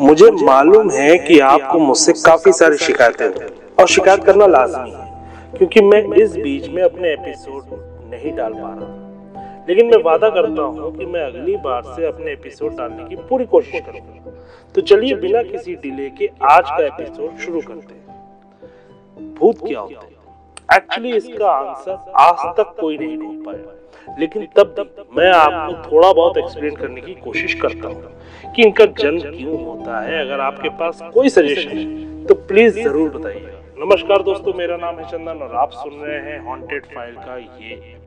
मुझे मालूम है कि आपको मुझसे काफ़ी सारी शिकायतें और शिकायत करना लाजमी है, क्योंकि मैं इस बीच में अपने एपिसोड नहीं डाल पा रहा। लेकिन मैं वादा करता हूँ कि मैं अगली बार से अपने एपिसोड डालने की पूरी कोशिश करूँगा। तो चलिए बिना किसी डिले के आज का एपिसोड शुरू करते हैं। भूत क्या होते हैं? एक्चुअली इसका आंसर आज तक कोई नहीं ढूंढ पाया। लेकिन तब भी मैं आपको थोड़ा बहुत एक्सप्लेन करने की कोशिश करता हूँ कि इनका जन्म क्यों होता है, अगर आपके पास कोई सजेशन है तो प्लीज़ ज़रूर बताइए नमस्कार दोस्तों, मेरा नाम है चंदन और आप सुन रहे हैं हॉन्टेड फ़ाइल का ये।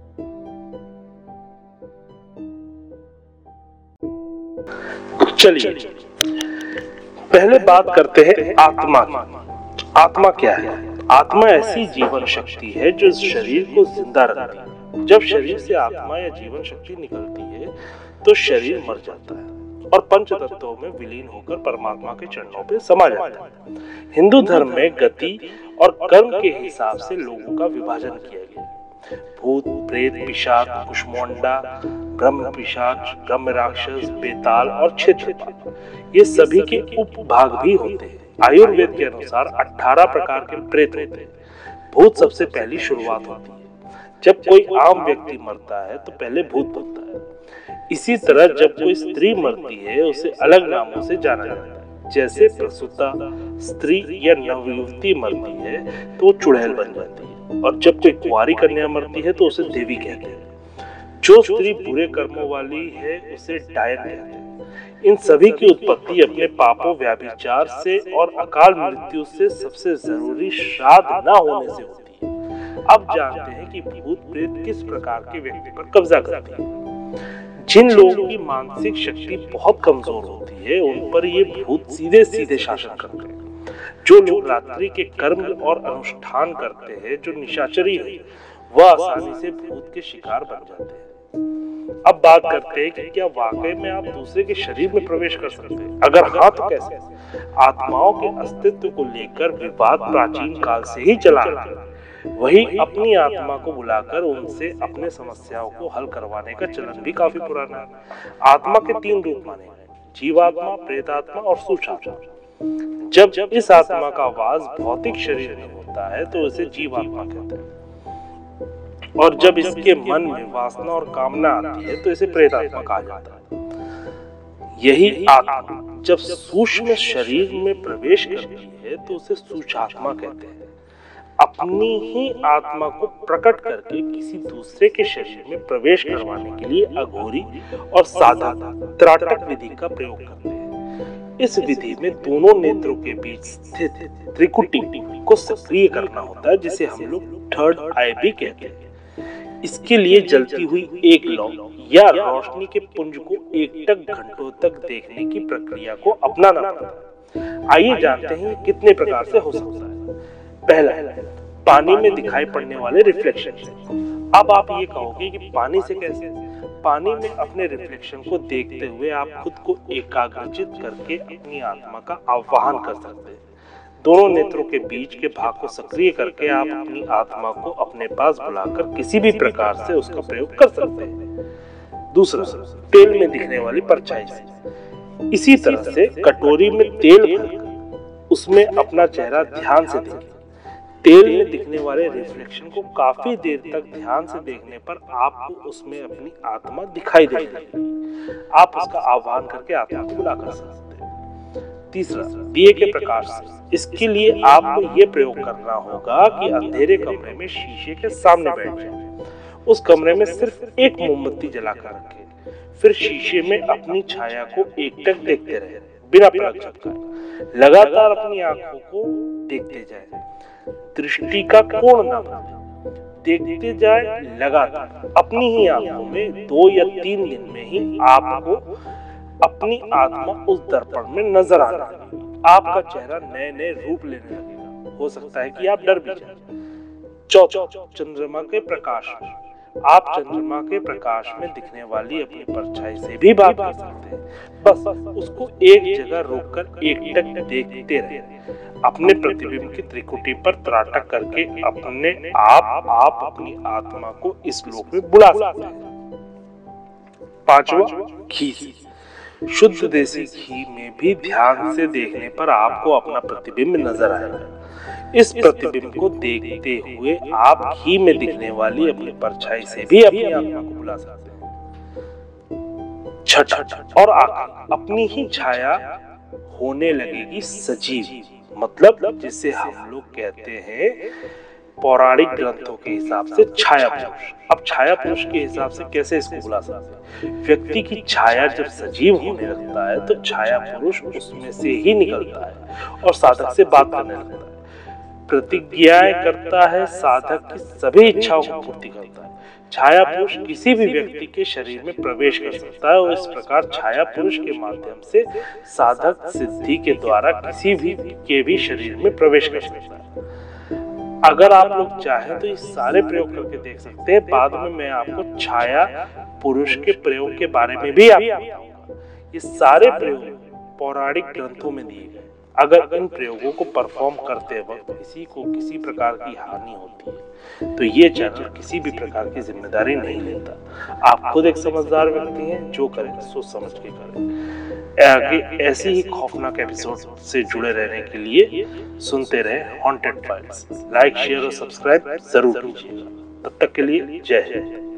चलिए, पहले बात करते हैं आत्मा आत्मा क्या है? आत्मा ऐसी जीवन शक्ति है जो शरीर को ज़िंदा रखती है। जब शरीर से आत्मा या जीवन शक्ति निकलती है तो शरीर मर जाता है और पंच तत्वों में विलीन होकर परमात्मा के चरणों पर समा जाता है। हिंदू धर्म में गति और कर्म के हिसाब से लोगों का विभाजन किया गया। भूत, प्रेत, पिशाच, कुष्मोंडा, ब्रह्म पिशाच, ब्रह्म राक्षस, बेताल और क्षेत्रपाल, ये सभी के उपभाग भी होते हैं। आयुर्वेद के अनुसार 18 प्रकार के प्रेत होते हैं। भूत सबसे पहली शुरुआत होती है। जब कोई आम व्यक्ति मरता है तो पहले भूत बनता है। इसी तरह जब कोई स्त्री मरती है उसे अलग नामों से जाना जाता है। जैसे प्रसुता स्त्री या नवयुवती मरती है तो वो चुड़ैल बन जाती है। और जब कोई कुआरी कन्या मरती है तो उसे देवी कहते हैं। जो स्त्री बुरे कर्मों वाली है उसे डायन कहते हैं। इन सभी की उत्पत्ति अपने पापों व्याभिचार से और अकाल मृत्यु से सबसे ज़रूरी श्राद्ध न होने से होती अब जानते हैं कि भूत प्रेत किस प्रकार के व्यक्ति पर कब्जा करते हैं। जिन लोगों की मानसिक शक्ति बहुत कमज़ोर होती है उन पर ये भूत सीधे सीधे शासन करते हैं। जो लोग रात्रि के कर्म और अनुष्ठान करते हैं जो निशाचरी है वह आसानी से भूत के शिकार बन जाते हैं। अब बात करते हैं कि क्या वाकई में आप दूसरे के शरीर में प्रवेश कर सकते हैं? अगर हाँ। तो कैसे आत्माओं के अस्तित्व को लेकर विवाद प्राचीन काल से ही चला रहा है वही अपनी आत्मा को बुलाकर उनसे अपने समस्याओं को हल करवाने का चलन भी काफ़ी पुराना है। आत्मा के तीन रूप माने जीवात्मा, प्रेतात्मा और सूक्ष्म जब जब इस आत्मा का आवाज़ भौतिक शरीर में होता है तो उसे जीवात्मा कहते हैं। और जब इसके मन में वासना और कामना आती है तो इसे प्रेतात्मा कहा जाता है। यही आत्मा जब सूक्ष्म शरीर में प्रवेश करती है तो उसे सूचात्मा कहते हैं। अपनी ही आत्मा को प्रकट करके किसी दूसरे के शरीर में प्रवेश करवाने के लिए अघोरी और साधा त्राटक विधि का प्रयोग करते हैं। इस विधि में दोनों नेत्रों के बीच स्थित त्रिकुटी को सक्रिय करना होता है, जिसे हम लोग थर्ड आई भी कहते हैं। इसके लिए जलती हुई एक लौ या रोशनी के पुंज को एक टक घंटों तक देखने की प्रक्रिया को अपनाना पड़ता है। आइए जानते हैं कितने प्रकार से हो सकता है। पहला पानी में दिखाई पड़ने वाले रिफ्लेक्शन अब आप ये कहोगे कि पानी से कैसे? पानी में अपने रिफ्लेक्शन को देखते हुए आप खुद को एकाग्रचित करके अपनी आत्मा का आह्वान कर सकते हैं। दोनों नेत्रों के बीच के भाग को सक्रिय करके आप अपनी आत्मा को अपने पास बुलाकर किसी भी प्रकार से उसका प्रयोग कर सकते हैं। दूसरा, तेल में दिखने वाली परछाई। से इसी तरह से कटोरी में तेल भरकर उसमें अपना चेहरा ध्यान से देखें। तेल में दिखने वाले रिफ्लेक्शन को काफ़ी देर तक ध्यान से देखने पर आपको उसमें अपनी आत्मा दिखाई देगी आप उसका आह्वान करके आत्मा बुला कर सकते हैं। तीसरा दिए के प्रकाश से इसके लिए आपको ये प्रयोग करना होगा कि अंधेरे कमरे में शीशे के सामने बैठ जाए। उस कमरे में सिर्फ़ एक मोमबत्ती जलाकर रखें। फिर शीशे में अपनी छाया को एकटक देखते रहे बिना पलक झपकाए लगातार अपनी आँखों को देखते जाए। दृष्टि का कोण न देखते जाए, लगातार। अपनी ही आँखों में दो या तीन दिन में ही आपको अपनी आत्मा उस दर्पण में नज़र आ रहा आपका चेहरा नए नए रूप लेने लगेगा। हो सकता है कि आप डर भी जाए। चौथा, चंद्रमा के प्रकाश में। आप चंद्रमा के प्रकाश में दिखने वाली अपनी परछाई से भी बात कर सकते हैं। बस उसको एक जगह रोककर एक टक देखते रहे। अपने प्रतिबिंब की त्रिकुटी पर त्राटक करके अपने आप आप अपनी आत्मा को इस लोक में बुला सकते हैं। पांचवा खीस शुद्ध देसी घी में भी ध्यान से देखने पर आपको अपना प्रतिबिंब नज़र आएगा। इस प्रतिबिंब को देखते हुए आप घी में दिखने वाली अपनी परछाई से भी अपनी आत्मा को बुला सकते हैं। छठ और अपनी ही छाया होने लगेगी सजीव मतलब जिसे हम लोग कहते हैं पौराणिक ग्रंथों के हिसाब से छाया पुरुष अब छाया पुरुष के हिसाब से कैसे इसको बुला सकते हैं? व्यक्ति की छाया जब सजीव होने लगता है तो छाया पुरुष उसमें से ही निकलता है और साधक से बात करने लगता है। प्रतिज्ञाएँ करता है, साधक की सभी इच्छाओं को पूर्ति करता है। छाया पुरुष किसी भी व्यक्ति के शरीर में प्रवेश कर सकता है और इस प्रकार छाया पुरुष के माध्यम से साधक सिद्धि के द्वारा किसी भी के भी शरीर में प्रवेश कर सकता है। अगर आप लोग चाहें तो इस सारे प्रयोग करके देख सकते हैं। बाद में मैं आपको छाया पुरुष के प्रयोग के बारे में भी आपको ये सारे प्रयोग पौराणिक ग्रंथों में दिए गए अगर इन प्रयोगों को परफॉर्म करते वक्त किसी को किसी प्रकार की हानि होती है तो ये चैनल किसी भी प्रकार की ज़िम्मेदारी नहीं लेता। आप खुद एक समझदार व्यक्ति हैं, जो करें, सोच समझ के करें। आगे ऐसे ही खौफनाक एपिसोड से जुड़े रहने के लिए सुनते रहे हॉन्टेड फाइल्स लाइक शेयर और सब्सक्राइब ज़रूर कीजिएगा। तब तक के लिए जय जय